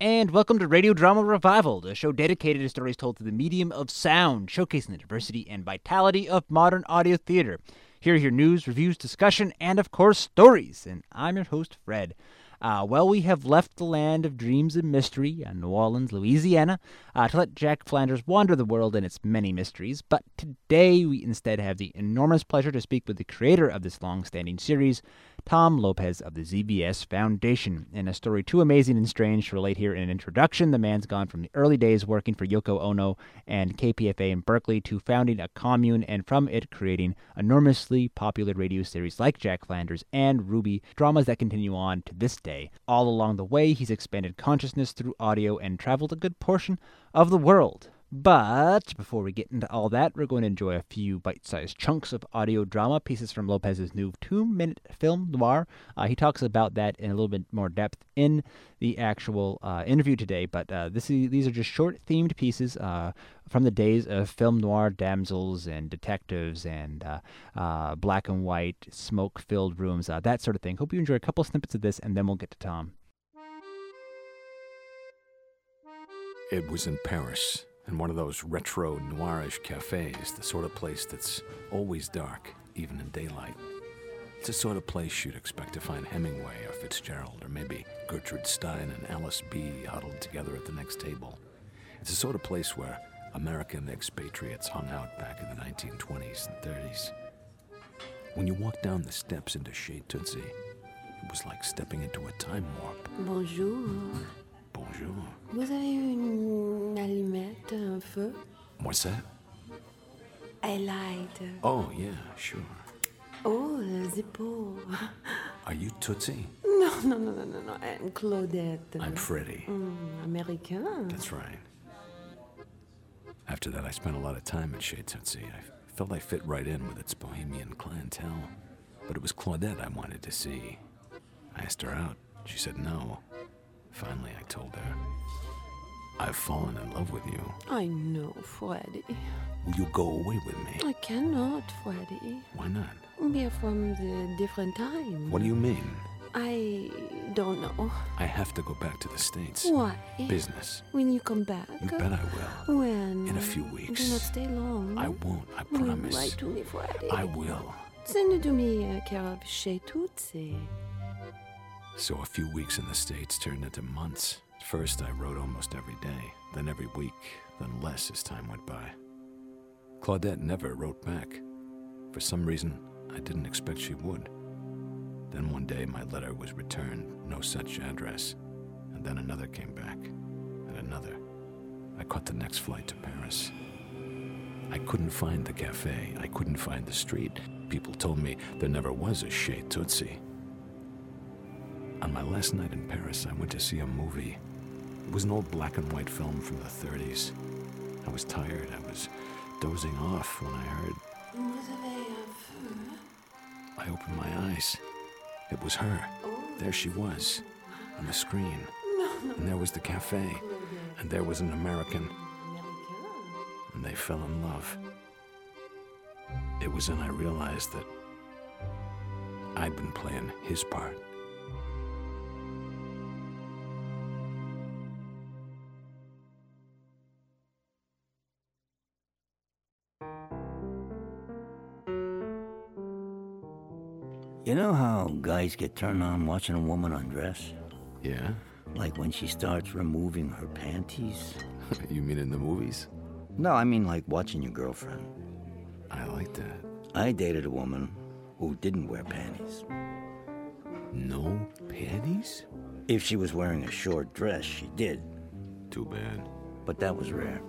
and welcome to Radio Drama Revival, the show dedicated to stories told through the medium of sound, showcasing the diversity and vitality of modern audio theater. Here are your news, reviews, discussion, and of course, stories. And I'm your host, Fred. Uh, well, we have left the land of dreams and mystery in New Orleans, Louisiana, uh, to let Jack Flanders wander the world in its many mysteries. But today we instead have the enormous pleasure to speak with the creator of this long standing series, Tom Lopez of the ZBS Foundation. In a story too amazing and strange to relate here in an introduction, the man's gone from the early days working for Yoko Ono and KPFA in Berkeley to founding a commune and from it creating enormously popular radio series like Jack Flanders and Ruby, dramas that continue on to this day. All along the way, he's expanded consciousness through audio and traveled a good portion of the world. But before we get into all that, we're going to enjoy a few bite sized chunks of audio drama, pieces from Lopez's new two minute film noir. Uh, he talks about that in a little bit more depth in the actual uh, interview today, but uh, this is, these are just short themed pieces uh, from the days of film noir damsels and detectives and uh, uh, black and white, smoke filled rooms, that sort of thing. Hope you enjoy a couple snippets of this, and then we'll get to Tom. It was in Paris in one of those retro noirish cafes, the sort of place that's always dark, even in daylight. It's the sort of place you'd expect to find Hemingway or Fitzgerald, or maybe Gertrude Stein and Alice B huddled together at the next table. It's the sort of place where American expatriates hung out back in the 1920s and 30s. When you walked down the steps into Chez Tootsie, it was like stepping into a time warp. Bonjour. Bonjour. Vous avez une allumette, un feu? What's that? A light. Oh, yeah, sure. Oh, Zippo. Are you Tootsie? No, no, no, no, no, no. I'm Claudette. I'm Freddie. Mm, American. That's right. After that, I spent a lot of time at Chez Tootsie. I felt I fit right in with its bohemian clientele. But it was Claudette I wanted to see. I asked her out. She said no. Finally, I told her, I've fallen in love with you. I know, Freddie. Will you go away with me? I cannot, Freddie. Why not? We are from the different time. What do you mean? I don't know. I have to go back to the States. Why? Business. When you come back? You bet I will. When? In a few weeks. Do not stay long. I won't, I promise. Write to me, Freddie. I will. Send it to me, uh, care of Chez Tootsie. So a few weeks in the States turned into months. First, I wrote almost every day, then every week, then less as time went by. Claudette never wrote back. For some reason, I didn't expect she would. Then one day, my letter was returned, no such address. And then another came back, and another. I caught the next flight to Paris. I couldn't find the cafe. I couldn't find the street. People told me there never was a Chez Tootsie. On my last night in Paris, I went to see a movie. It was an old black and white film from the 30s. I was tired. I was dozing off when I heard. I opened my eyes. It was her. There she was, on the screen. And there was the cafe. And there was an American. And they fell in love. It was then I realized that I'd been playing his part. You know how guys get turned on watching a woman undress? Yeah? Like when she starts removing her panties? you mean in the movies? No, I mean like watching your girlfriend. I like that. I dated a woman who didn't wear panties. No panties? If she was wearing a short dress, she did, Too bad. but that was rare.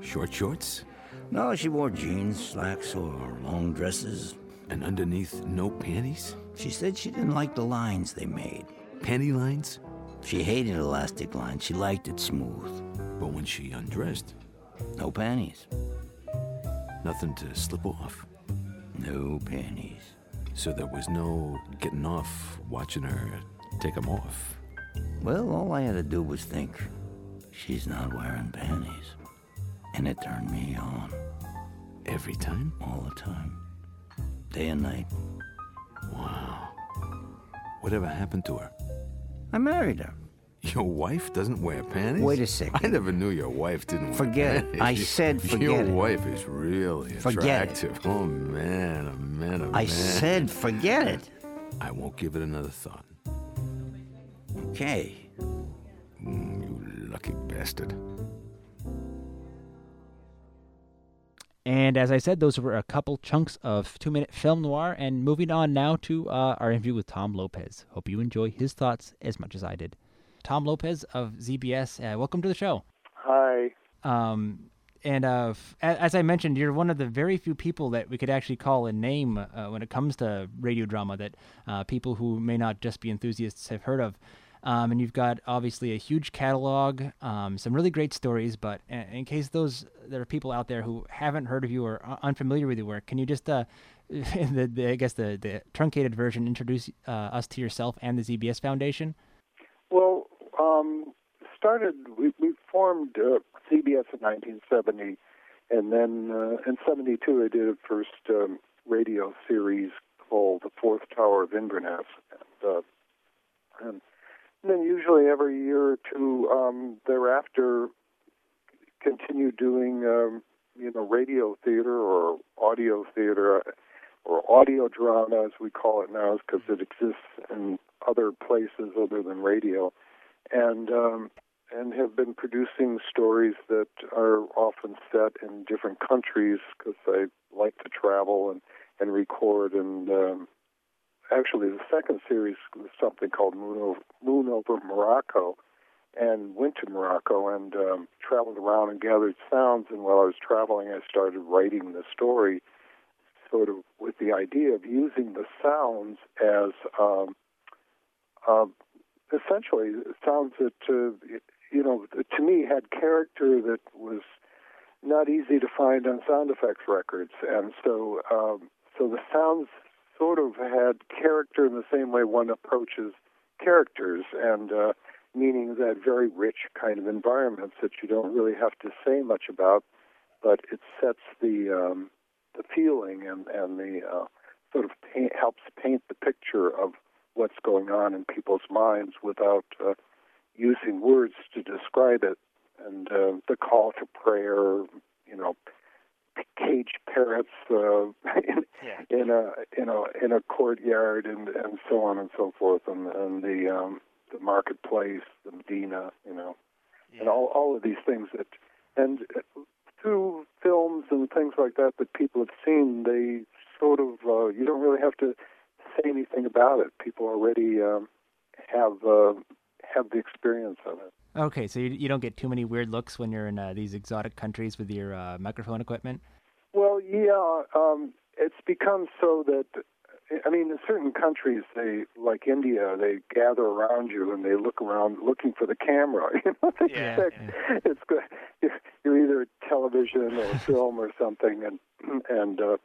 Short shorts? No, she wore jeans, slacks, or long dresses. And underneath, no panties? She said she didn't like the lines they made. Panty lines? She hated elastic lines. She liked it smooth. But when she undressed, No panties. nothing to slip off. No panties. So there was no getting off watching her take them off. Well, all I had to do was think, she's not wearing panties. And it turned me on Every time? all the time. Day and night. Wow. Whatever happened to her? I married her. Your wife doesn't wear panties? Wait a second. I never knew your wife didn't wear Forget it. I said forget it. Your it. wife is really Forget it. attractive. Oh, man, oh, man, oh, I man. said forget it. I won't give it another thought. Okay. Mm, you lucky bastard. And as I said, those were a couple chunks of two minute film noir. And moving on now to uh, our interview with Tom Lopez. Hope you enjoy his thoughts as much as I did. Tom Lopez of ZBS, uh, welcome to the show. Hi. Um, and uh, f- as I mentioned, you're one of the very few people that we could actually call a name uh, when it comes to radio drama that uh, people who may not just be enthusiasts have heard of. Um, and you've got obviously a huge catalog, um, some really great stories. But in, in case those there are people out there who haven't heard of you or are unfamiliar with your work, can you just, uh, the, the, I guess the, the truncated version, introduce uh, us to yourself and the ZBS Foundation? Well, um, started we, we formed uh, ZBS in 1970, and then uh, in '72 I did a first um, radio series called The Fourth Tower of Inverness, and, uh, and then usually every year or two um, thereafter continue doing um, you know radio theater or audio theater uh, or audio drama as we call it now because it exists in other places other than radio. And um, and have been producing stories that are often set in different countries because I like to travel and and record and um, actually the second series was something called Moon over, Moon over Morocco and went to Morocco and um, traveled around and gathered sounds and while I was traveling I started writing the story sort of with the idea of using the sounds as um, uh, essentially sounds that uh, you know to me had character that was not easy to find on sound effects records, and so um, so the sounds sort of had character in the same way one approaches characters, and uh, meaning that very rich kind of environments that you don't really have to say much about, but it sets the um, the feeling and and the uh, sort of paint, helps paint the picture of what's going on in people's minds without uh, using words to describe it. And uh, the call to prayer, you know, caged parrots uh, in, in a in a in a courtyard, and and so on and so forth, and and the um, the marketplace, the Medina, you know, and all all of these things that and uh, through films and things like that that people have seen, they sort of uh, you don't really have to say anything about it. People already um, have uh, have the experience of it. Okay, so you, you don't get too many weird looks when you're in uh, these exotic countries with your uh, microphone equipment? Well, yeah, um, it's become so that I mean, in certain countries, they like India, they gather around you and they look around looking for the camera. You know, they Yeah, expect it's good. You're- You're either television or film or something, and and uh,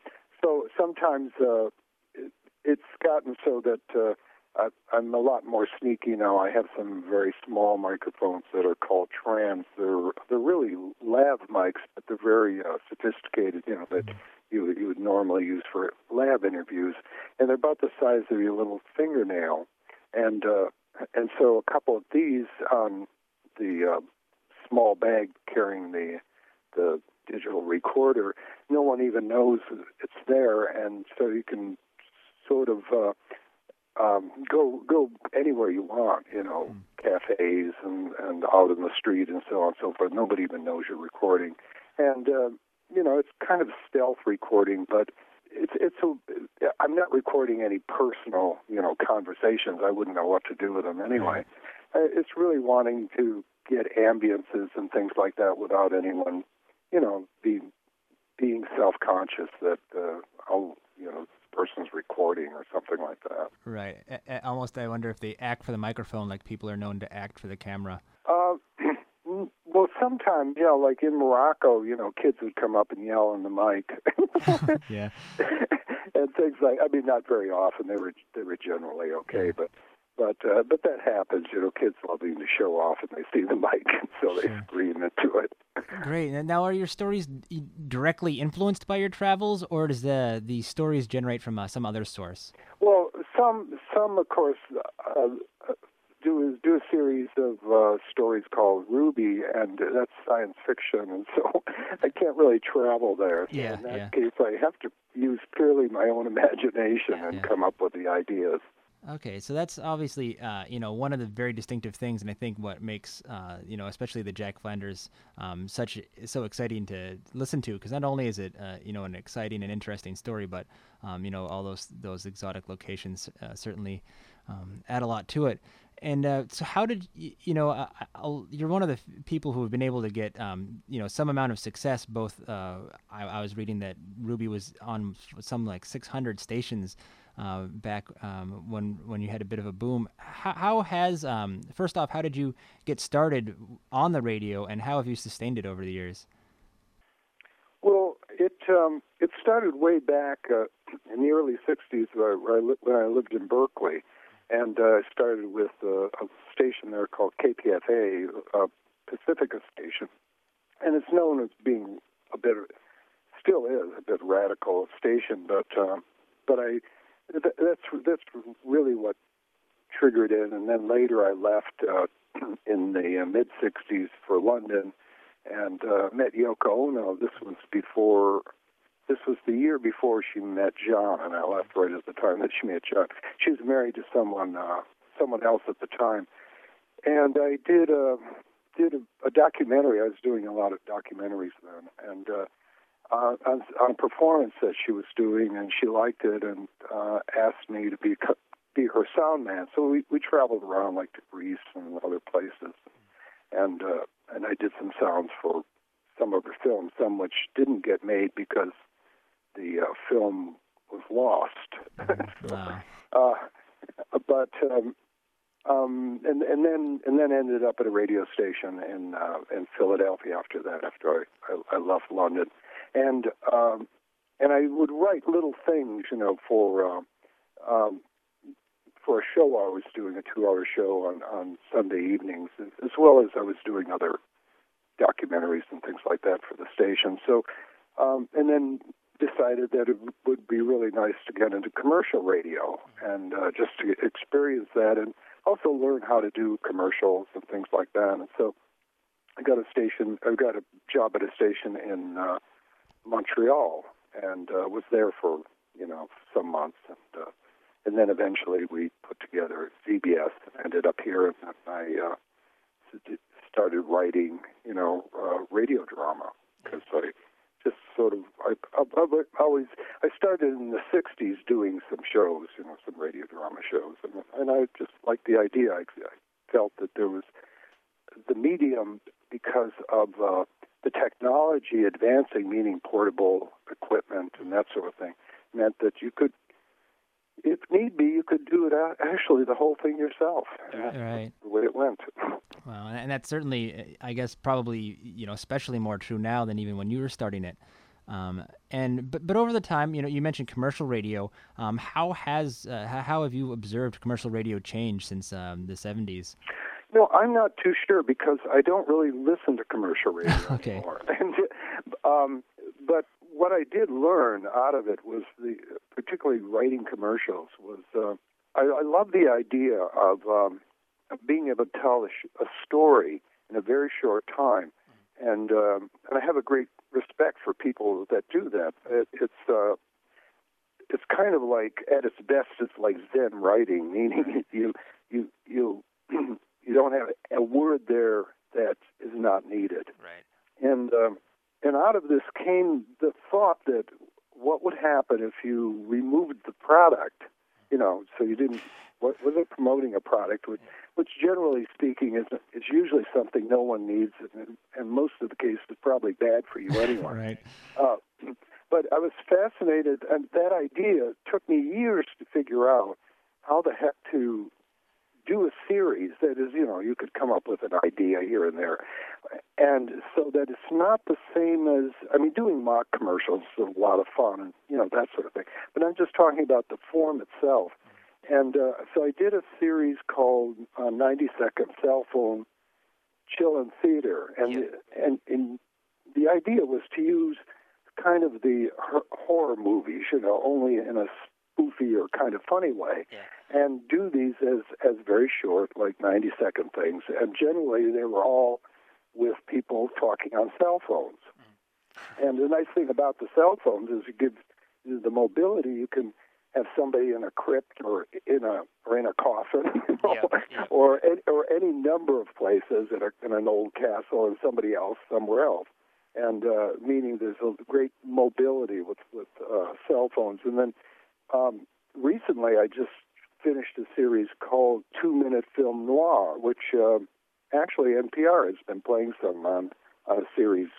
so sometimes uh, it, it's gotten so that uh, I, I'm a lot more sneaky now. I have some very small microphones that are called trans. They're they're really lav mics, but they're very uh, sophisticated. You know that you you would normally use for lab interviews, and they're about the size of your little fingernail, and uh, and so a couple of these on the uh, small bag carrying the the digital recorder, no one even knows it's there, and so you can sort of uh, um, go go anywhere you want, you know, cafes and and out in the street and so on and so forth. Nobody even knows you're recording, and uh, you know it's kind of stealth recording, but it's it's a I'm not recording any personal you know conversations. I wouldn't know what to do with them anyway. Uh, It's really wanting to get ambiances and things like that without anyone, you know, being being self-conscious that uh, I'll you know person's recording or something like that. Right. A- almost, I wonder if they act for the microphone like people are known to act for the camera. Uh, well, sometimes, you know, like in Morocco, you know, kids would come up and yell in the mic, Yeah. and things like. I mean, not very often. They were they were generally okay, but but uh, but that happens. You know, kids loving to show off, and they see the mic, and so they Sure. scream into it. Great. And now, are your stories directly influenced by your travels, or does the the stories generate from uh, some other source? Well, some some of course uh, uh, do do a series of uh, stories called Ruby, and that's science fiction, and so I can't really travel there. So Yeah, in that yeah. case, I have to use purely my own imagination and Yeah. come up with the ideas. Okay, so that's obviously uh, you know one of the very distinctive things, and I think what makes uh, you know especially the Jack Flanders um, such so exciting to listen to because not only is it uh, you know an exciting and interesting story, but um, you know all those those exotic locations uh, certainly um, add a lot to it. And uh, so, how did you, know? I, I'll, you're one of the people who have been able to get um, you know some amount of success. Both uh, I, I was reading that Ruby was on some like 600 stations uh, back um, when when you had a bit of a boom. How, how has um, first off, how did you get started on the radio, and how have you sustained it over the years? Well, it um, it started way back uh, in the early '60s where, where I when I lived in Berkeley, and uh, I started with uh, a station there called KPFA, uh, Pacifica station, and it's known as being a bit, still is a bit radical station, but um, but I th- that's that's really what triggered it, and then later I left uh, in the uh, mid '60s for London and uh, met Yoko Ono. This was before. This was the year before she met John, and I left right at the time that she met John. She was married to someone, uh, someone else at the time, and I did a did a, a documentary. I was doing a lot of documentaries then, and uh, uh, on, on a performance that she was doing, and she liked it, and uh, asked me to be be her sound man. So we we traveled around like to Greece and other places, and uh, and I did some sounds for some of her films, some which didn't get made because the uh, film was lost. Wow. uh, but um, um, and and then and then ended up at a radio station in uh, in Philadelphia after that. After I, I, I left London, and um, and I would write little things, you know, for um, um, for a show I was doing, a two-hour show on on Sunday evenings, as well as I was doing other documentaries and things like that for the station. So, um, and then decided that it would be really nice to get into commercial radio and uh, just to experience that and also learn how to do commercials and things like that. And so I got a station, I got a job at a station in uh, Montreal and uh, was there for, you know, some months. And, uh, and then eventually we put together ZBS and ended up here and I uh, started writing, you know, uh, radio drama because I just sort of I, I, I always I started in the '60s doing some shows, you know, some radio drama shows, and and I just liked the idea. I, I felt that there was the medium because of uh, the technology advancing, meaning portable equipment and that sort of thing, meant that you could, if need be, you could do it actually the whole thing yourself. Right. the way it went. Well, and that's certainly, uh, I guess, probably you know, especially more true now than even when you were starting it. Um, and but but over the time, you know, you mentioned commercial radio. Um, how has uh, how, have you observed commercial radio change since um, the '70s? No, I'm not too sure because I don't really listen to commercial radio Okay. anymore. And, um, but what I did learn out of it was the, particularly writing commercials, was uh, I, I love the idea of, um, being able to tell a, sh- a story in a very short time, and um, and I have a great respect for people that do that. It, it's uh, it's kind of like at its best, it's like Zen writing, meaning you you you you don't have a word there that is not needed. Right. And um, and out of this came the thought that what would happen if you removed the product, you know, so you didn't wa- wasn't promoting a product, which, which generally speaking is is usually something no one needs, and, and most of the cases is probably bad for you anyway. Right. Uh, but I was fascinated, and that idea took me years to figure out how the heck to do a series that is, you know, you could come up with an idea here and there. And so that it's not the same as, I mean, doing mock commercials is a lot of fun and, you know, that sort of thing. But I'm just talking about the form itself. And uh, so I did a series called uh, 90 Second Cell Phone Chillin Theater. And, and, and the idea was to use kind of the hor- horror movies, you know, only in a spoofy or kind of funny way, Yeah. and do these as as very short, like 90 second things. And generally, they were all with people talking on cell phones. And the nice thing about the cell phones is it gives you the mobility. You can have somebody in a crypt or in a or in a coffin, you know, Yeah, yeah. or any, or any number of places in, a, in an old castle and somebody else somewhere else. And uh, meaning there's a great mobility with with uh, cell phones. And then um, recently, I just finished a series called Two Minute Film Noir, which uh, actually NPR has been playing some on, on a series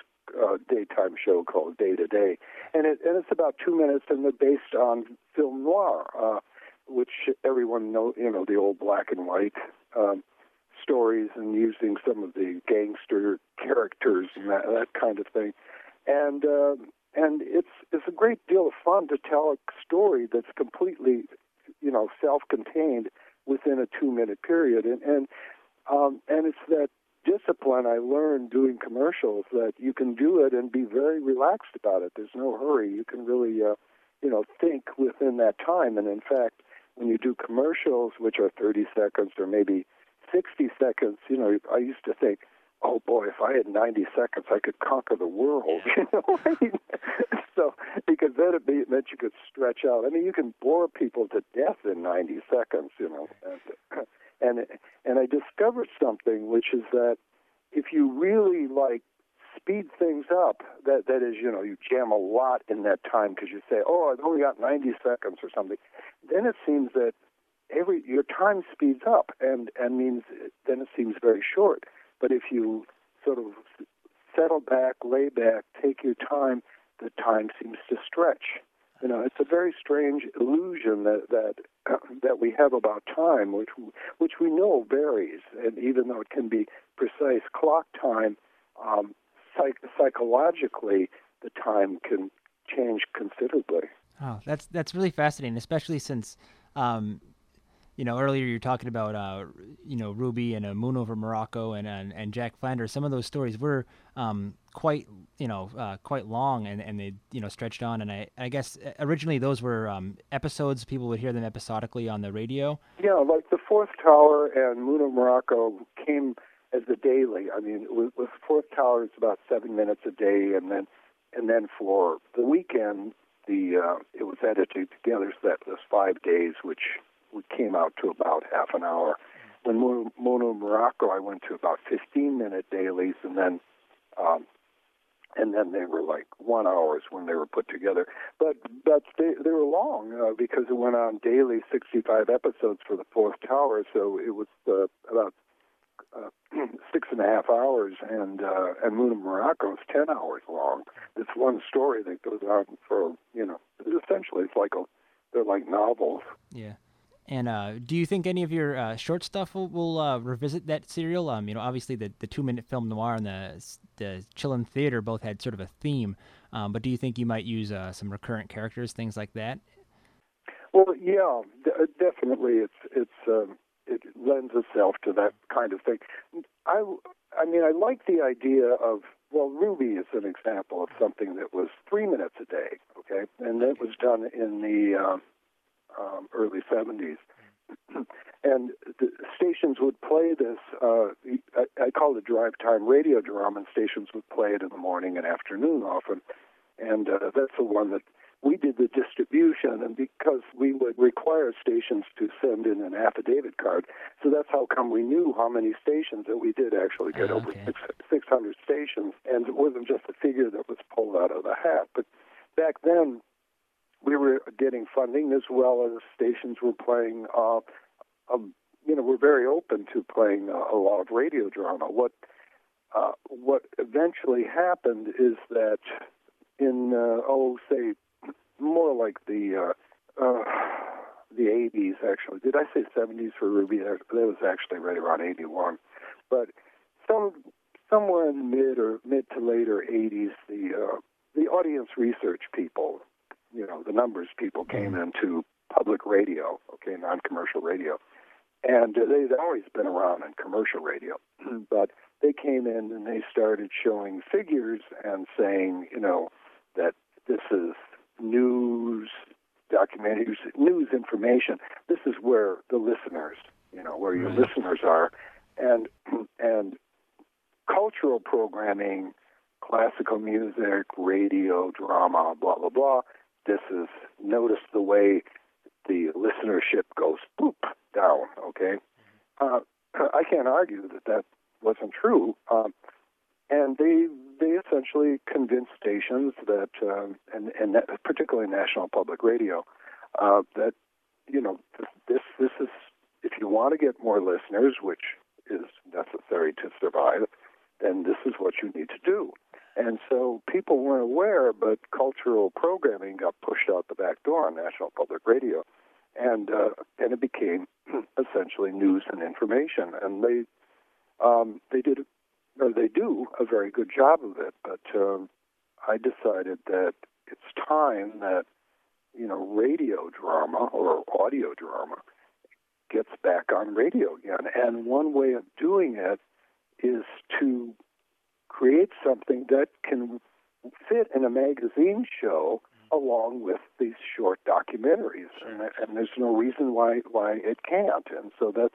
uh, daytime show called Day to Day, and it and it's about two minutes, and they're based on film noir, uh, which everyone know you know the old black and white um, stories, and using some of the gangster characters and that that kind of thing, and uh, and it's it's a great deal of fun to tell a story that's completely you know self-contained within a two-minute period, and and um, and it's that discipline I learned doing commercials that you can do it and be very relaxed about it. There's no hurry. You can really, uh, you know, think within that time. And in fact, when you do commercials, which are 30 seconds or maybe 60 seconds, you know, I used to think, oh boy, if I had 90 seconds, I could conquer the world. You know, so because then it meant you could stretch out. I mean, you can bore people to death in 90 seconds. You know, and and and I discovered something, which is that if you really like speed things up, that that is, you know, you jam a lot in that time because you say, oh, I've only got 90 seconds or something. Then it seems that every your time speeds up, and and means then it seems very short. But if you sort of settle back, lay back, take your time, the time seems to stretch. You know, it's a very strange illusion that that that we have about time, which which we know varies, and even though it can be precise clock time, um, psych- psychologically the time can change considerably. Oh, that's that's really fascinating, especially since, um, you know, earlier you're talking about, uh, you know, Ruby and a Moon over Morocco and, and and Jack Flanders. Some of those stories were um, quite, you know, uh, quite long, and, and they, you know, stretched on. And I I guess uh, originally those were um, episodes. People would hear them episodically on the radio. Yeah, like the Fourth Tower and Moon of Morocco came as the daily. I mean, with, with Fourth Tower, it's about seven minutes a day, and then and then for the weekend, the uh, it was edited together, so that was five days, which we came out to about half an hour. Moon of Morocco, I went to about 15 minute dailies, and then um, and then they were like one hours when they were put together. But but they they were long uh, because it went on daily, 65 episodes for the Fourth Tower, so it was uh, about uh, six and a half hours, and uh, and Moon of Morocco is ten hours long. It's one story that goes on for you know essentially it's like a they're like novels. Yeah. And uh, do you think any of your uh, short stuff will, will uh, revisit that serial? Um, you know, obviously the, the two minute film noir and the the Chillin Theater both had sort of a theme, um, but do you think you might use uh, some recurrent characters, things like that? Well, yeah, d- uh, definitely. It's it's um, it lends itself to that kind of thing. I I mean, I like the idea of well, Ruby is an example of something that was three minutes a day, okay, and that was done in the um, early '70s. and the stations would play this. Uh, I, I call it drive time radio drama, and stations would play it in the morning and afternoon often. And uh, that's the one that we did the distribution, and because we would require stations to send in an affidavit card, so that's how come we knew how many stations that we did actually get over okay. six, 600 stations, and it wasn't just a figure that was pulled out of the hat. But back then, we were getting funding as well as stations were playing. Uh, you know, we're very open to playing uh, a lot of radio drama. What uh, what eventually happened is that in uh, oh say more like the uh, uh, the 80s actually. Did I say 70s for Ruby? That that was actually right around 81. But some somewhere in the mid or mid to later 80s, the uh, the audience research people, you know, the numbers people came mm-hmm. into public radio, okay, non-commercial radio, and they'd always been around in commercial radio, but they came in and they started showing figures and saying, you know, that this is news documentaries, news information. This is where the listeners, you know, where your Right. listeners are, and and cultural programming, classical music, radio, drama, blah blah blah. This is notice the way the listenership goes boop down. Okay, uh, I can't argue that that wasn't true. Um, and they they essentially convinced stations that, um, and and that, particularly National Public Radio, uh, that you know this this is if you want to get more listeners, which is necessary to survive, then this is what you need to do. And so people weren't aware, but cultural programming got pushed out the back door on National Public Radio, and uh, and it became essentially news and information. And they um, they did or they do a very good job of it. But um, I decided that it's time that you know radio drama or audio drama gets back on radio again. And one way of doing it is to create something that can fit in a magazine show along with these short documentaries. And, and there's no reason why why it can't. And so that's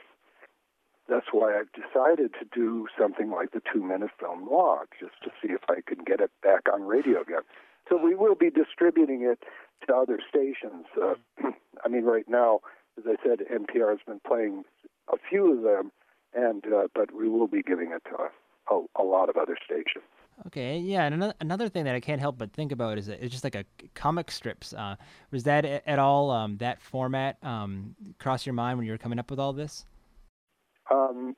that's why I've decided to do something like the two minute film log just to see if I can get it back on radio again. So we will be distributing it to other stations. Uh, I mean, right now, as I said, NPR has been playing a few of them, and uh, but we will be giving it to a, a, a lot of other stations. Okay, yeah, and another, another thing that I can't help but think about is that it's just like a comic strips. Uh, was that at all um, that format um, cross your mind when you were coming up with all this? Um,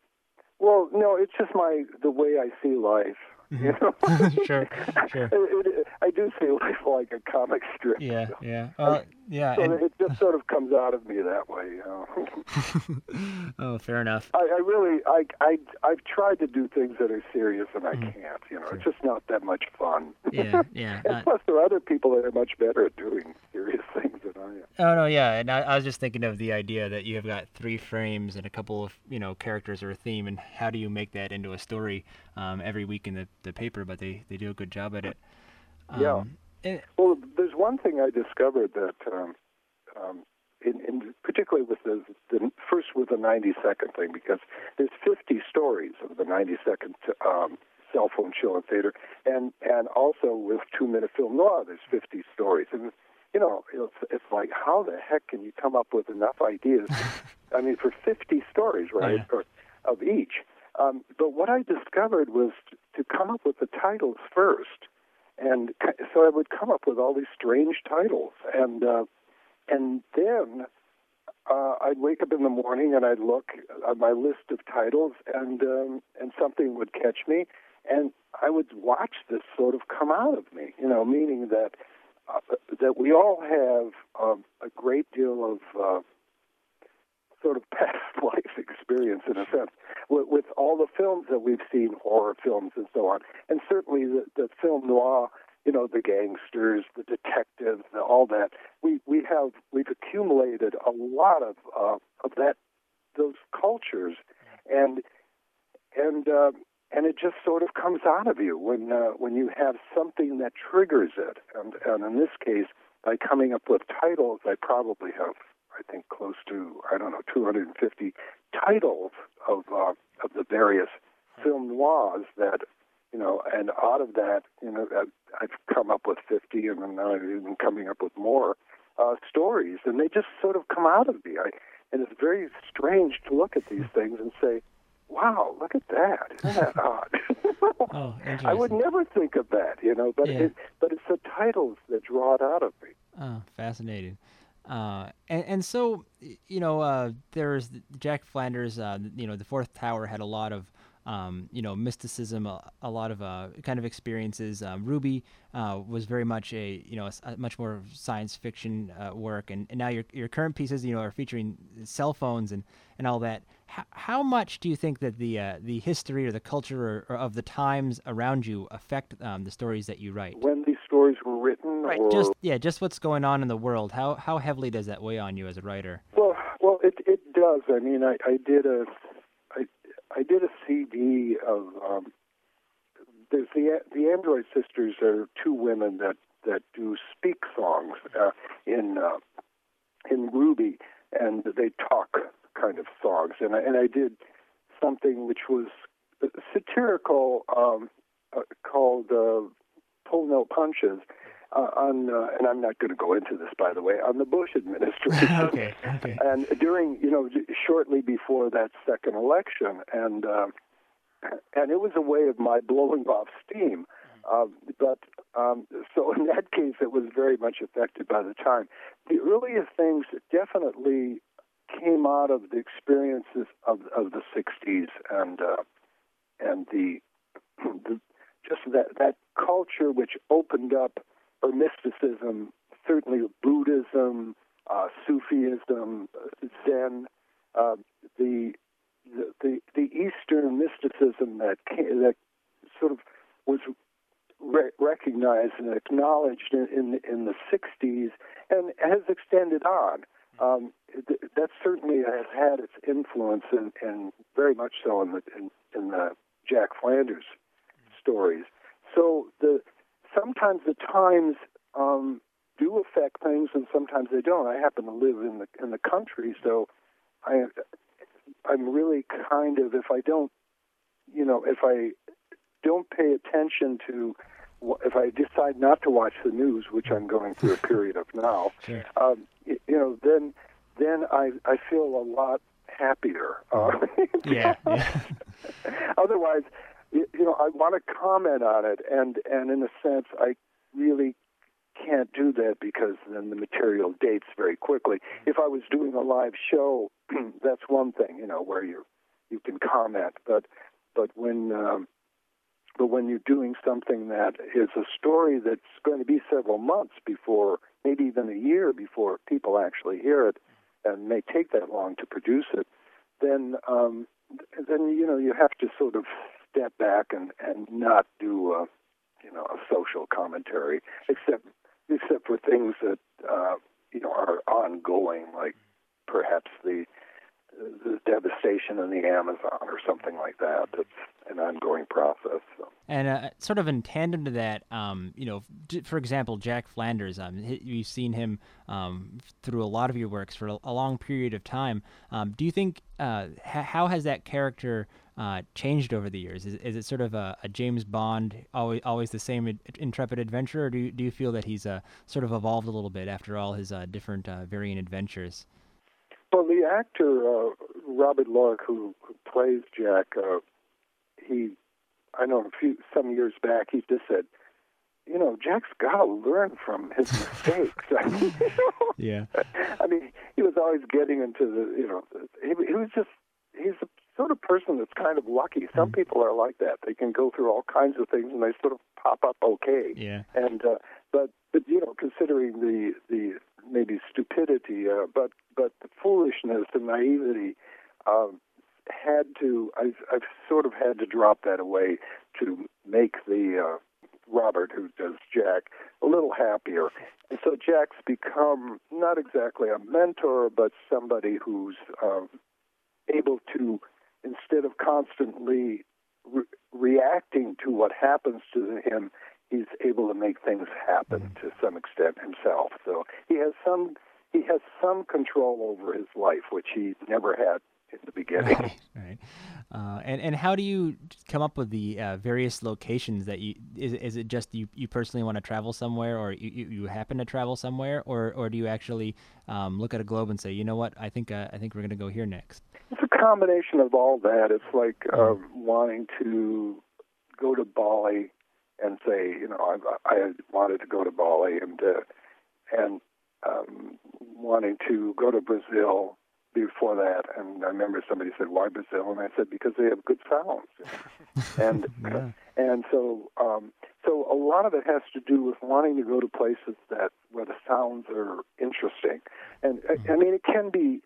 well, no, it's just my the way I see life. You know, Sure, sure. It- it- I do see life like a comic strip. Yeah, yeah, well, yeah. So and- it just sort of comes out of me that way. You know? oh, fair enough. I, I really, I, I, I've tried to do things that are serious, and I Mm-hmm. can't. You know, it's just not that much fun. Yeah, yeah. and uh, plus, there are other people that are much better at doing serious things than I am. Oh no, yeah, and I, I was just thinking of the idea that you have got three frames and a couple of you know characters or a theme, and how do you make that into a story um, every week in the, the paper? But they, they do a good job at it. Yeah. Um, and- Well, there's one thing I discovered that, um, um, in, in particularly with the, the first with the 90 second thing, because there's 50 stories of the 90 second um, cell phone show and theater, and and also with two minute film noir, there's 50 stories, and you know, it's, it's like how the heck can you come up with enough ideas? I mean, for 50 stories, right, Yeah. or, of each. Um, but what I discovered was to come up with the titles first. And so I would come up with all these strange titles, and uh, and then uh, I'd wake up in the morning and I'd look at my list of titles, and um, and something would catch me, and I would watch this sort of come out of me, you know, meaning that uh, that we all have um, a great deal of uh, sort of past life experience in a sense with, with all the films that we've seen, horror films and so on, and certainly the, the film noir. You know, the gangsters, the detectives, the, all that. We we have we've accumulated a lot of uh, of that those cultures, and and uh, and it just sort of comes out of you when uh, when you have something that triggers it. And and in this case, by coming up with titles, I probably have I think close to I don't know 250 titles of uh, of the various film noirs that you know, and out of that, you know, I've, I've come up with 50, and then now I'm even coming up with more uh, stories, and they just sort of come out of me. I, and it's very strange to look at these things and say, "Wow, look at that! Isn't that odd?" oh. I would never think of that, you know, but Yeah. it, but it's the titles that draw it out of me. Oh, fascinating. Uh, and, and so, you know, uh, there's Jack Flanders, uh, you know, the Fourth Tower had a lot of, um, you know, mysticism, a, a lot of uh, kind of experiences. Um, Ruby uh, was very much a, you know, a, a much more science fiction work. And, and now your, your current pieces, you know, are featuring cell phones and, and all that. How, how much do you think that the, the history or the culture or, or of the times around you affect um, the stories that you write? When these stories were written, Right. or Just yeah, just what's going on in the world. How how heavily does that weigh on you as a writer? Well, well, it it does. I mean, I, I did a I I did a CD of um, there's the the Android Sisters are two women that that do speak songs uh, in uh, in Ruby, and they talk kind of songs. And I, and I did something which was satirical um, uh, called uh, Pull No Punches. Uh, on uh, and I'm not going to go into this, by the way, on the Bush administration. okay, okay. And during, you know, shortly before that second election, and uh, and it was a way of my blowing off steam. Uh, but um, so in that case, it was very much affected by the time. The earliest things definitely came out of the experiences of of the '60s and uh, and the, the just that that culture which opened up or mysticism, certainly Buddhism, uh, Sufism, Zen, uh, the, the the Eastern mysticism that came, that sort of was re- recognized and acknowledged in, in, in the '60s and has extended on. Um, that certainly has had its influence, and, very much so in the in, in the Jack Flanders stories. So the sometimes the times um, do affect things, and sometimes they don't. I happen to live in the in the country, so I I'm really kind of if I don't, you know, if I don't pay attention to if I decide not to watch the news, which I'm going through a period of now, sure. um, you know, then then I I feel a lot happier. Uh, yeah. yeah. Otherwise, you know, I want to comment on it, and and in a sense, I really can't do that because then the material dates very quickly. If I was doing a live show, that's one thing, you know, where you you can comment, but but when um, but when you're doing something that is a story that's going to be several months before, maybe even a year before people actually hear it, and may take that long to produce it, then um, then you know you have to sort of step back and and not do a you know a social commentary except except for things that uh, you know are ongoing like perhaps the the devastation in the Amazon or something like that. That's an ongoing process. So. And uh, sort of in tandem to that, um, you know, for example, Jack Flanders, um, you've seen him um, through a lot of your works for a, long period of time. Um, do you think uh, how has that character uh, changed over the years? Is, is it sort of a, a, James Bond, always always the same intrepid adventurer, or do you, do you feel that he's uh, sort of evolved a little bit after all his uh, different uh, varying adventures? Well, the actor uh, Robert Lorick, who, who plays Jack, uh, he, I know a few some years back, he just said, you know, Jack's got to learn from his mistakes. yeah. I mean, he was always getting into the, you know, he, he was just, he's a sort of person that's kind of lucky. Some mm. people are like that. They can go through all kinds of things and they sort of pop up okay. Yeah. And uh, but but you know, considering the the maybe stupidity, uh, but but the foolishness and naivety, um, had to I've I've sort of had to drop that away to make the uh, Robert who does Jack a little happier. And so Jack's become not exactly a mentor, but somebody who's um, able to instead of constantly re- reacting to what happens to him, he's able to make things happen mm-hmm. to some extent himself. So he has some he has some control over his life, which he never had in the beginning. Right. right. Uh, and and how do you come up with the uh, various locations that you is is it just you, you personally want to travel somewhere or you, you happen to travel somewhere or or do you actually um, look at a globe and say you know what I think uh, I think we're going to go here next? It's a combination of all that. It's like uh, wanting to go to Bali and say, you know, I, I wanted to go to Bali and uh, and um, wanting to go to Brazil before that. And I remember somebody said, "Why Brazil?" And I said, "Because they have good sounds." and yeah. and so um, so a lot of it has to do with wanting to go to places that where the sounds are interesting. And mm-hmm. I, I mean, it can be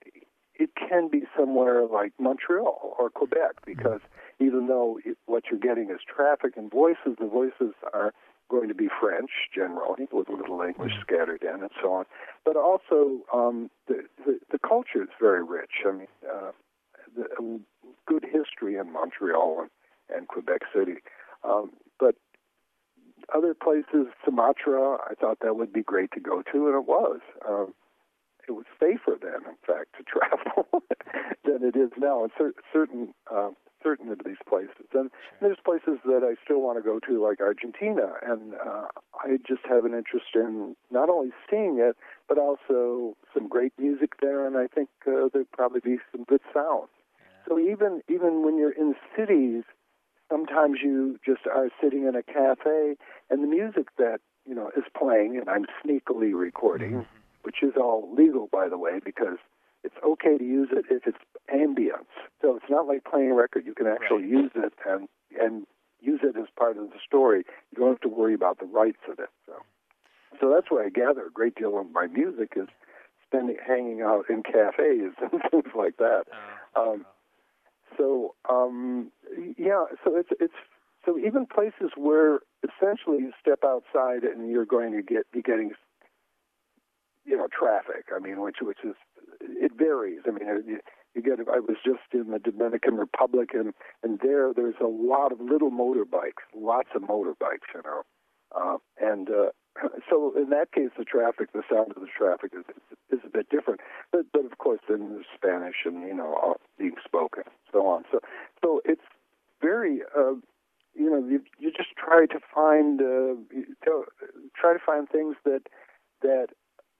it can be somewhere like Montreal or Quebec because even though it, what you're getting is traffic and voices, the voices are going to be French generally, with a little English scattered in, and so on. But also, um, the, the the culture is very rich. I mean, uh, the, good history in Montreal and, and Quebec City. Um, but other places, Sumatra, I thought that would be great to go to, and it was. Um, it was safer then, in fact, to travel than it is now in cer- certain uh, certain of these places. And there's places that I still want to go to, like Argentina, and uh, I just have an interest in not only seeing it, but also some great music there, and I think uh, there'd probably be some good sound. So even even when you're in cities, sometimes you just are sitting in a cafe, and the music that you know is playing, and I'm sneakily recording, which is all legal, by the way, because it's okay to use it if it's ambience. So it's not like playing a record. You can actually use it and and use it as part of the story. You don't have to worry about the rights of it. So so that's where I gather a great deal of my music is spending hanging out in cafes and things like that. Um, so um, yeah, so it's it's so even places where essentially you step outside and you're going to get be getting you know traffic. I mean, which which is it varies. I mean, you, you get. I was just in the Dominican Republic, and and there there's a lot of little motorbikes, lots of motorbikes, you know, uh, and uh, so in that case, the traffic, the sound of the traffic is is a bit different. But but of course, then there's Spanish and you know being spoken, so on. So so it's very. Uh, you know, you, you just try to find uh, to, try to find things that that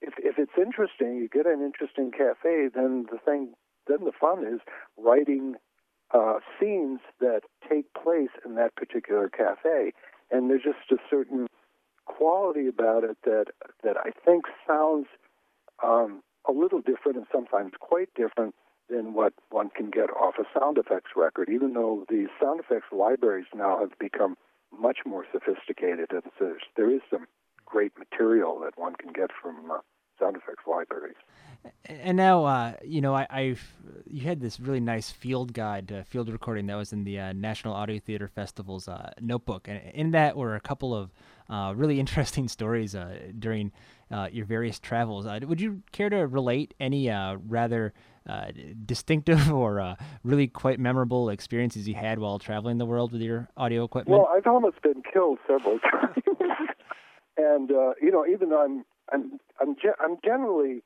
if if it's interesting, you get an interesting cafe, then the thing, then the fun is writing uh, scenes that take place in that particular cafe, and there's just a certain quality about it that that I think sounds um, a little different and sometimes quite different than what one can get off a sound effects record. Even though the sound effects libraries now have become much more sophisticated, and so there's, some great material that one can get from uh, sound effects libraries. And now, uh, you know, I, I've you had this really nice field guide, uh, field recording that was in the uh, National Audio Theater Festival's uh, notebook, and in that were a couple of uh, really interesting stories uh, during your various travels. would you care to relate any rather distinctive or really quite memorable experiences you had while traveling the world with your audio equipment? Well, I've almost been killed several times, and you know, even though I'm I'm I'm ge- I'm generally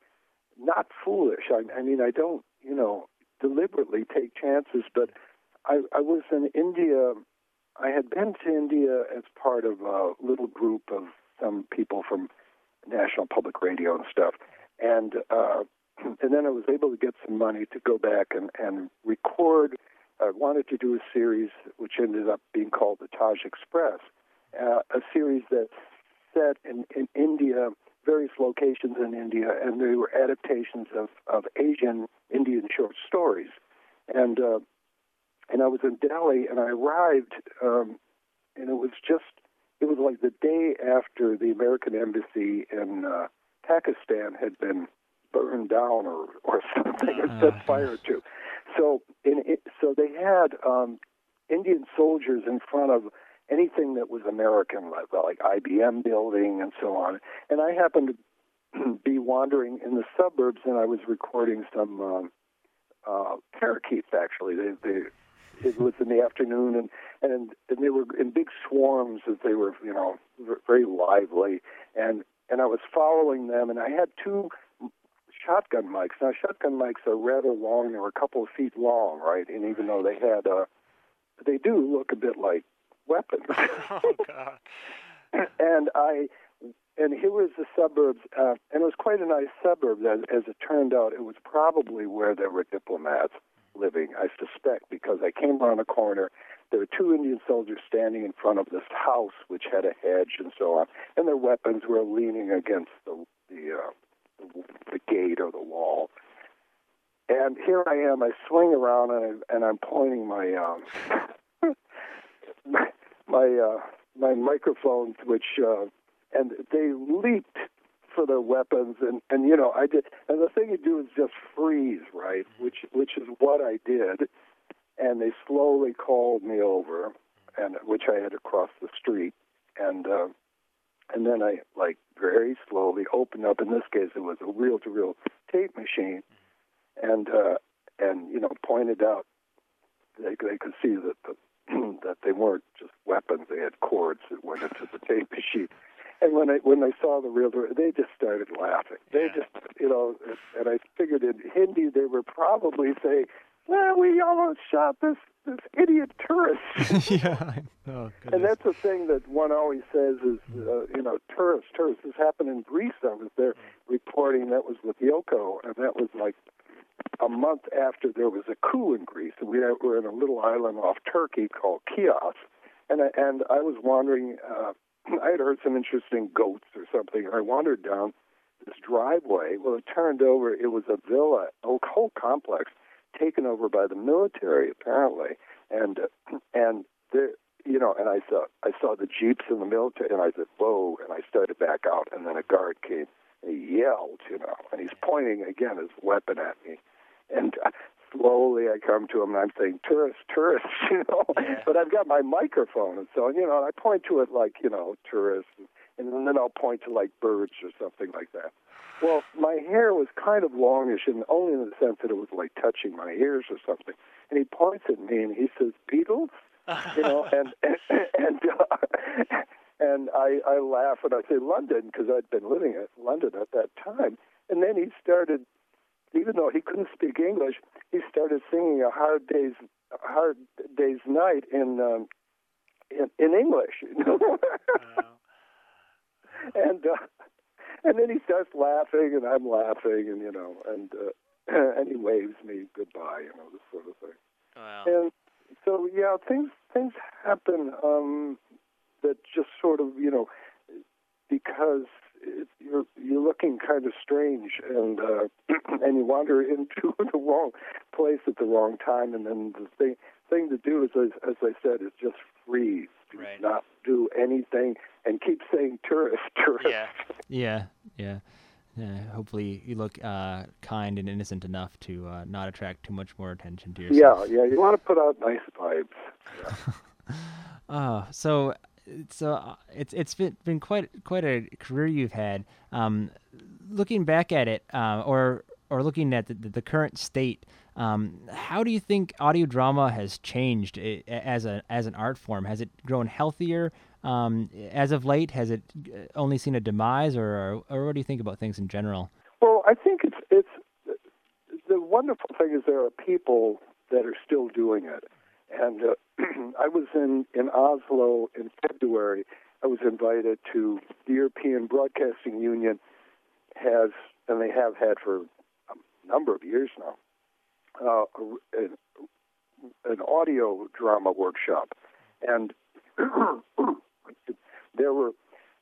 not foolish. I, I mean, I don't you know deliberately take chances, but I I was in India. I had been to India as part of a little group of some people from National Public Radio and stuff, and uh, and then I was able to get some money to go back and and record. I wanted to do a series which ended up being called the Taj Express, uh, a series that's set in, in India various locations in India, and they were adaptations of, of Asian Indian short stories. And uh, and I was in Delhi, and I arrived, um, and it was just it was like the day after the American embassy in uh, Pakistan had been burned down or or something and set fire to. So in it, so they had um, Indian soldiers in front of anything that was American, like, like IBM building and so on. And I happened to be wandering in the suburbs, and I was recording some um, uh, parakeets. Actually, they, they it was in the afternoon, and and and they were in big swarms as they were, you know, very lively. And and I was following them, and I had two shotgun mics. Now, shotgun mics are rather long; they were a couple of feet long, right? And even though they had, uh, they do look a bit like weapons. oh God! and I, and here was the suburbs, uh, and it was quite a nice suburb. As, as it turned out, it was probably where there were diplomats living. I suspect because I came around a corner. There were two Indian soldiers standing in front of this house, which had a hedge and so on, and their weapons were leaning against the the, uh, the, the gate or the wall. And here I am. I swing around and, I, and I'm pointing my um, my uh, my microphones, which uh, and they leaped for their weapons, and and you know I did, and the thing you do is just freeze, right? Which which is what I did, and they slowly called me over, and which I had to cross the street, and uh, and then I like very slowly opened up. In this case, it was a reel-to-reel tape machine, and uh, and you know pointed out they they could see that the that they weren't just weapons; they had cords that went into the tape machine. and when I when they saw the reel, they just started laughing. They Yeah. just, you know, and I figured in Hindi they were probably saying, "Well, we almost shot this this idiot tourist." yeah. Oh, And that's the thing that one always says is, uh, you know, tourists, tourists. This happened in Greece. I was there reporting that was with Yoko, and that was like a month after there was a coup in Greece. And we were in a little island off Turkey called Chios, and I, and I was wandering. Uh, I had heard some interesting goats or something, and I wandered down this driveway. Well, it turned over. It was a villa, a whole complex taken over by the military, apparently, and uh, and there you know, and I saw I saw the jeeps in the military, and I said, "Whoa!" And I started back out, and then a guard came, and he yelled, you know, and he's pointing again his weapon at me, and uh, slowly I come to him, and I'm saying, "Tourists, tourists," you know, Yeah. but I've got my microphone, and so you know, and I point to it like you know, tourists, and, and then I'll point to like birds or something like that. Well, my hair was kind of longish, and only in the sense that it was like touching my ears or something. And he points at me and he says, "Beatles," you know, and and and, uh, and I I laugh and I say London because I'd been living in London at that time. And then he started, even though he couldn't speak English, he started singing a hard day's a hard day's night in um, in, in English. You know? and uh, and then he starts laughing, and I'm laughing, and you know, and uh, and he waves me goodbye, you know, this sort of thing. Wow. And so yeah, things things happen um, that just sort of you know because it, you're you're looking kind of strange and uh, and you wander into the wrong place at the wrong time, and then the thing thing to do is as, as I said is just freeze, do Right. not do anything, and keep saying tourist, tourist. Yeah. Yeah. Yeah. Yeah, hopefully you look uh, kind and innocent enough to uh, not attract too much more attention to yourself. Yeah, yeah. You want to put out nice vibes. Uh, so it's uh, it's it's been been quite quite a career you've had. Um, looking back at it, uh, or or looking at the, the current state, um, how do you think audio drama has changed as a as an art form? Has it grown healthier um, as of late? Has it uh, only seen a demise, or or what do you think about things in general? Well, I think it's it's the wonderful thing is there are people that are still doing it, and uh, I was in in Oslo in February. I was invited to the European Broadcasting Union has and they have had for a number of years now uh, an, an audio drama workshop, and there were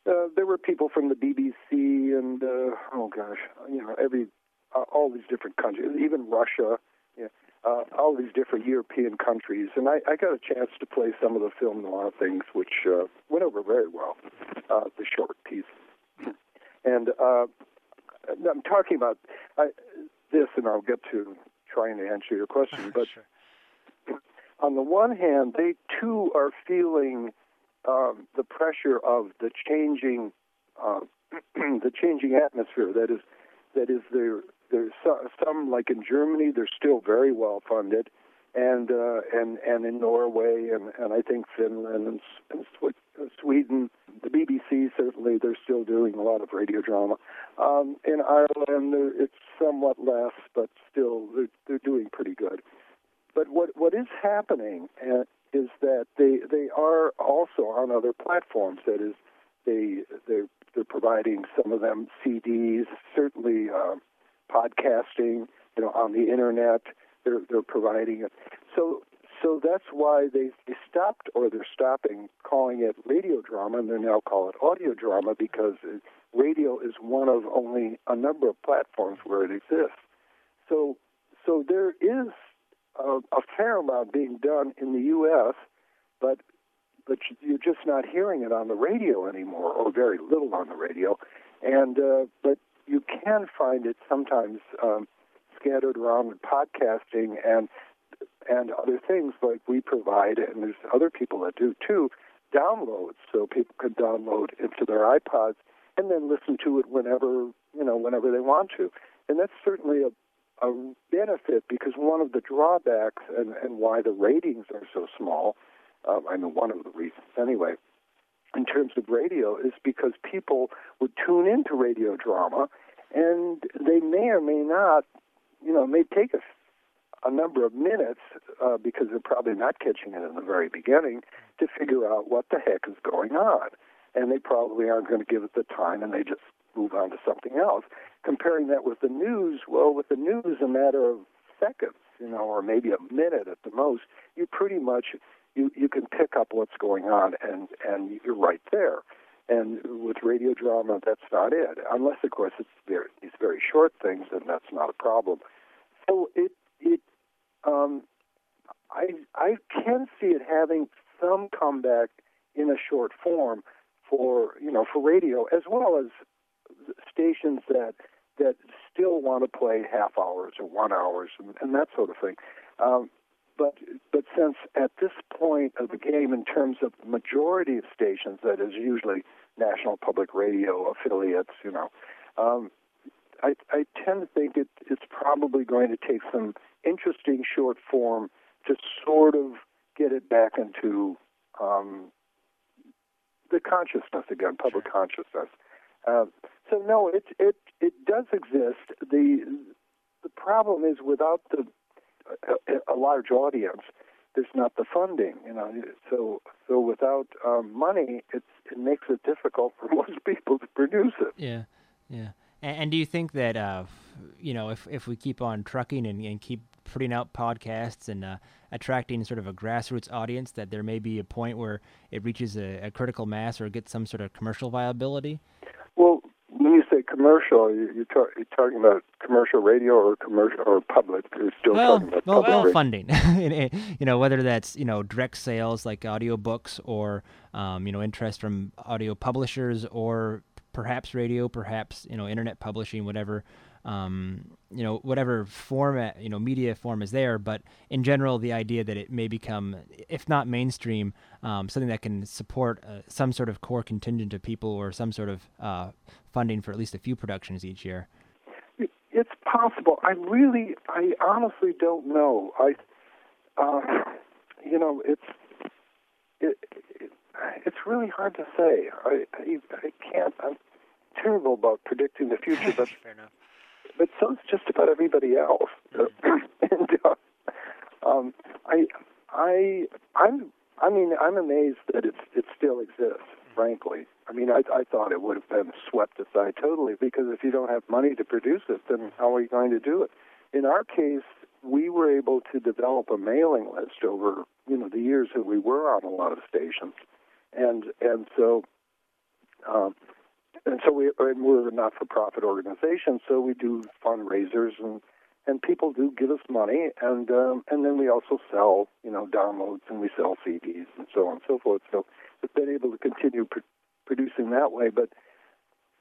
uh, there were people from the BBC and uh, oh gosh, you know every uh, all these different countries, even Russia, yeah, uh, all these different European countries, and I, I got a chance to play some of the film noir things, which uh, went over very well. Uh, the short piece, and uh, I'm talking about I, this, and I'll get to trying to answer your question, but on the one hand, they too are feeling um, the pressure of the changing, uh, the changing atmosphere. That is, that is there. There's some, like in Germany, they're still very well funded, and uh, and and in Norway and and I think Finland and, and Sweden, the BBC certainly they're still doing a lot of radio drama. Um, in Ireland, it's somewhat less, but still they're they're doing pretty good. But what what is happening uh, is that they they are also on other platforms. That is, they they they're providing some of them CDs, certainly uh, podcasting, you know, on the internet. They're they're providing it. So so that's why they, they stopped or they're stopping calling it radio drama and they now call it audio drama because radio is one of only a number of platforms where it exists. So so there is a, a fair amount being done in the U.S., but but you're just not hearing it on the radio anymore, or very little on the radio. And uh, but you can find it sometimes um, scattered around with podcasting and and other things like we provide, and there's other people that do too. Downloads, so people can download into their iPods and then listen to it whenever you know whenever they want to. And that's certainly a a benefit because one of the drawbacks and, and why the ratings are so small, um, I mean, one of the reasons anyway, in terms of radio is because people would tune into radio drama, and they may or may not, you know, may take a, a number of minutes uh, because they're probably not catching it in the very beginning to figure out what the heck is going on, and they probably aren't going to give it the time, and they just move on to something else. Comparing that with the news, well, with the news, a matter of seconds, you know, or maybe a minute at the most, you pretty much you you can pick up what's going on and and you're right there. And with radio drama, that's not it. Unless, of course, it's very, these very short things, and that's not a problem. So it it um, I I can see it having some comeback in a short form for you know for radio as well as stations that that still want to play half hours or one hours and, and that sort of thing. Um, but but since at this point of the game, in terms of the majority of stations, that is usually National Public Radio affiliates, you know, um, I, I tend to think it, it's probably going to take some interesting short form to sort of get it back into um, the consciousness again, public consciousness. Uh, so no, it it it does exist. the The problem is without the a, a large audience, there's not the funding. You know, so so without um, money, it makes it difficult for most people to produce it. Yeah, yeah. And, and do you think that uh, you know if if we keep on trucking and, and keep putting out podcasts and uh, attracting sort of a grassroots audience, that there may be a point where it reaches a, a critical mass or gets some sort of commercial viability? Well, when you say commercial, you, you're, talk, you're, talking about commercial radio or commercial or public. You're still well, talking about well, public well funding. you know, whether that's you know direct sales like audiobooks or um, you know interest from audio publishers or perhaps radio, perhaps you know internet publishing, whatever um, you know, whatever format, you know, media form is there. But in general, the idea that it may become, if not mainstream, um, something that can support uh, some sort of core contingent of people or some sort of uh, funding for at least a few productions each year. It's possible. I really, I honestly don't know. I, uh, you know, it's it, it, it's really hard to say. I, I I can't. I'm terrible about predicting the future, but Fair enough but so is just about everybody else. Mm-hmm. and uh, um, I, I, I'm, I mean, I'm amazed that it's it still exists. Mm-hmm. Frankly, I mean, I, I thought it would have been swept aside totally because if you don't have money to produce it, then how are you going to do it? In our case, we were able to develop a mailing list over you know the years that we were on a lot of stations, and and so um, and so we and we're a not-for-profit organization, so we do fundraisers and and people do give us money, and um, and then we also sell you know downloads and we sell CDs and so on and so forth. So we've been able to continue pr- producing that way, but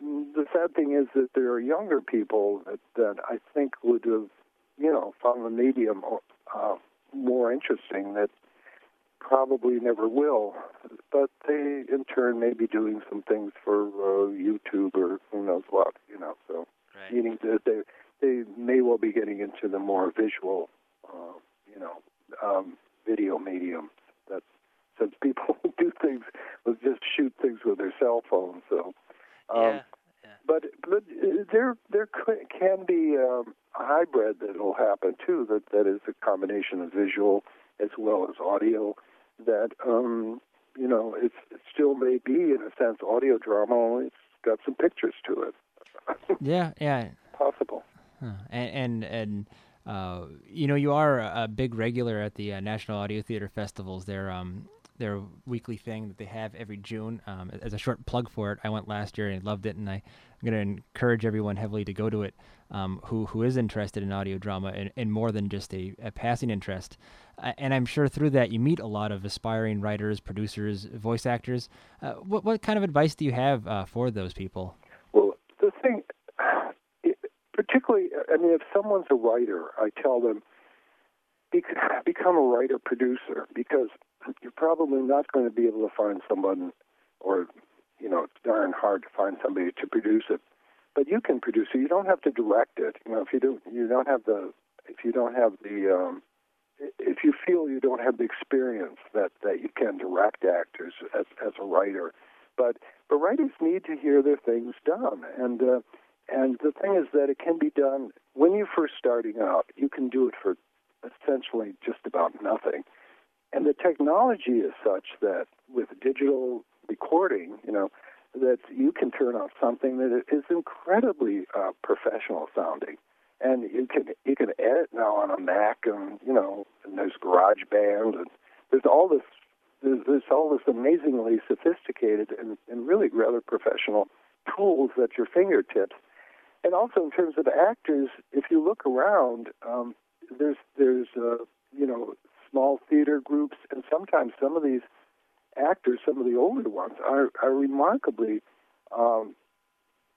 the sad thing is that there are younger people that, that I think would have, you know, found the medium uh, more interesting that probably never will. But they, in turn, may be doing some things for uh, YouTube or who knows what, you know. So, right. meaning that they they may well be getting into the more visual, uh, you know, um, video medium. That's since people do things, will just shoot things with their cell phones. So, um, yeah. Yeah. But but uh, there there can be um, a hybrid that will happen too. That that is a combination of visual as well as audio that um, you know it's, it still may be in a sense audio drama. Only it's got some pictures to it. yeah, yeah, possible. Huh. And and and uh, you know you are a big regular at the uh, National Audio Theater festivals. They're um their weekly thing that they have every June. Um, as a short plug for it, I went last year and loved it, and I, am going to encourage everyone heavily to go to it um, who who is interested in audio drama and, and more than just a, a passing interest. Uh, and I'm sure through that you meet a lot of aspiring writers, producers, voice actors. Uh, what what kind of advice do you have uh, for those people? Well, the thing, particularly, I mean, if someone's a writer, I tell them become a writer producer because you're probably not going to be able to find someone, or you know, it's darn hard to find somebody to produce it. But you can produce it. You don't have to direct it. You know, if you do, you don't have the, if you don't have the, um, if you feel you don't have the experience that that you can direct actors as as a writer, but but writers need to hear their things done, and uh, and the thing is that it can be done when you're first starting out. You can do it for essentially just about nothing, and the technology is such that with digital recording, you know, that you can turn out something that is incredibly uh, professional sounding and you can you can edit now on a Mac, and you know, and there's GarageBand, and there's all this there's, there's all this amazingly sophisticated and, and really rather professional tools at your fingertips. And also in terms of actors, if you look around, um, there's there's uh, you know small theater groups, and sometimes some of these actors, some of the older ones, are are remarkably um,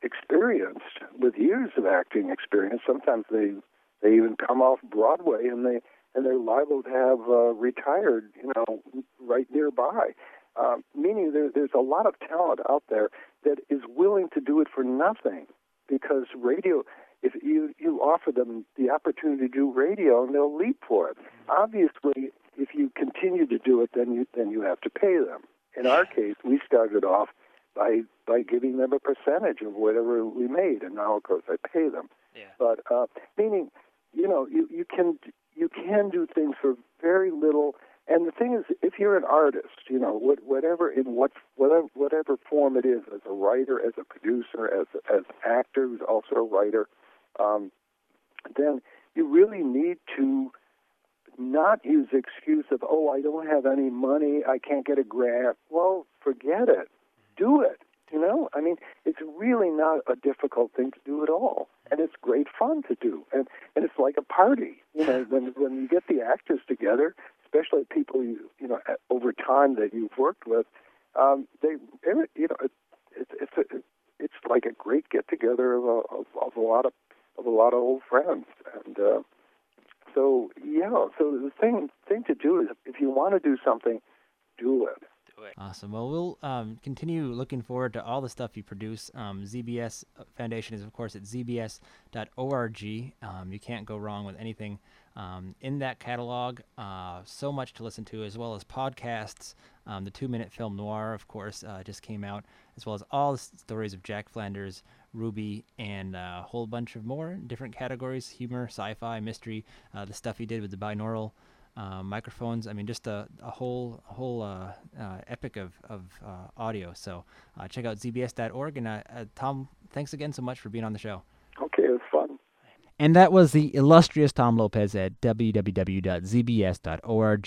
experienced with years of acting experience. Sometimes they they even come off Broadway and they and they're liable to have uh, retired, you know, right nearby. Uh, meaning there, there's a lot of talent out there that is willing to do it for nothing because radio if you you offer them the opportunity to do radio and they'll leap for it obviously if you continue to do it then you then you have to pay them in our case we started off by by giving them a percentage of whatever we made, and now of course I pay them. Yeah. But uh, meaning, you know, you you can you can do things for very little. And the thing is, if you're an artist, you know, what, whatever in what whatever whatever form it is, as a writer, as a producer, as as actor who's also a writer, um, then you really need to not use the excuse of oh I don't have any money, I can't get a grant. Well, forget it do it. You know, I mean, it's really not a difficult thing to do at all, and it's great fun to do, and and it's like a party. You know, when when you get the actors together, especially people you you know over time that you've worked with, um, they you know it, it, it's a, it's like a great get together of a of, of a lot of of a lot of old friends, and uh, so yeah. So the thing thing to do is if you want to do something, do it. Awesome. Well, we'll um, continue looking forward to all the stuff you produce. Um, ZBS Foundation is, of course, at zbs.org. Um, you can't go wrong with anything um, in that catalog. Uh, so much to listen to, as well as podcasts. Um, the two minute film noir, of course, uh, just came out, as well as all the stories of Jack Flanders, Ruby, and a whole bunch of more different categories humor, sci fi, mystery, uh, the stuff he did with the binaural uh, microphones. I mean, just a, a whole a whole uh, uh, epic of of uh, audio. So uh, check out zbs.org. And uh, Tom, thanks again so much for being on the show. Okay, it was fun. And that was the illustrious Tom Lopez at www.zbs.org,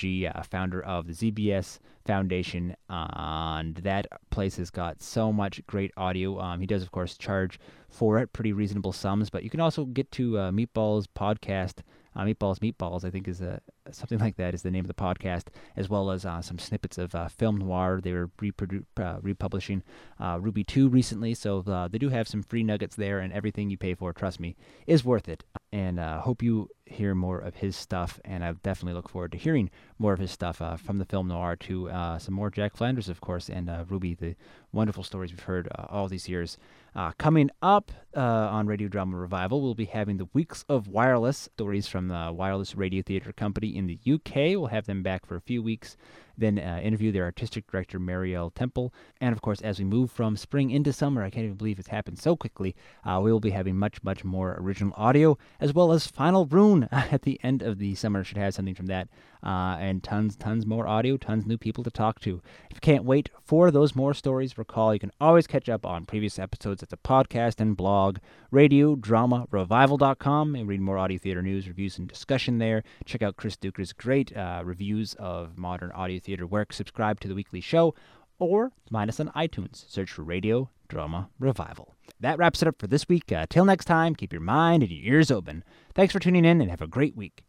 a founder of the ZBS Foundation. and that place has got so much great audio. Um, he does, of course, charge for it pretty reasonable sums, but you can also get to Meatball's podcast uh, Meatballs, Meatballs, I think is a something like that is the name of the podcast, as well as uh, some snippets of uh, film noir. They were reprodu- uh, republishing uh, Ruby Two recently, so uh, they do have some free nuggets there, and everything you pay for, trust me, is worth it. And hope you hear more of his stuff, and I definitely look forward to hearing more of his stuff from the film noir to some more Jack Flanders, of course, and Ruby, the wonderful stories we've heard all these years. Uh, coming up uh, on Radio Drama Revival, we'll be having the Weeks of Wireless stories from the Wireless Radio Theatre Company in the UK. We'll have them back for a few weeks then uh, interview their artistic director, Marielle Temple. And of course, as we move from spring into summer, I can't even believe it's happened so quickly, uh, we will be having much, much more original audio, as well as Final Rune at the end of the summer. Should have something from that. Uh, and tons, tons more audio, tons new people to talk to. If you can't wait for those more stories, recall you can always catch up on previous episodes at the podcast and blog, radio, drama, revival.com, and read more audio theater news, reviews, and discussion there. Check out Chris Duker's great uh, reviews of modern audio theater theater work, subscribe to the weekly show, or find us on iTunes. Search for Radio Drama Revival. That wraps it up for this week. Uh, till next time, keep your mind and your ears open. Thanks for tuning in and have a great week.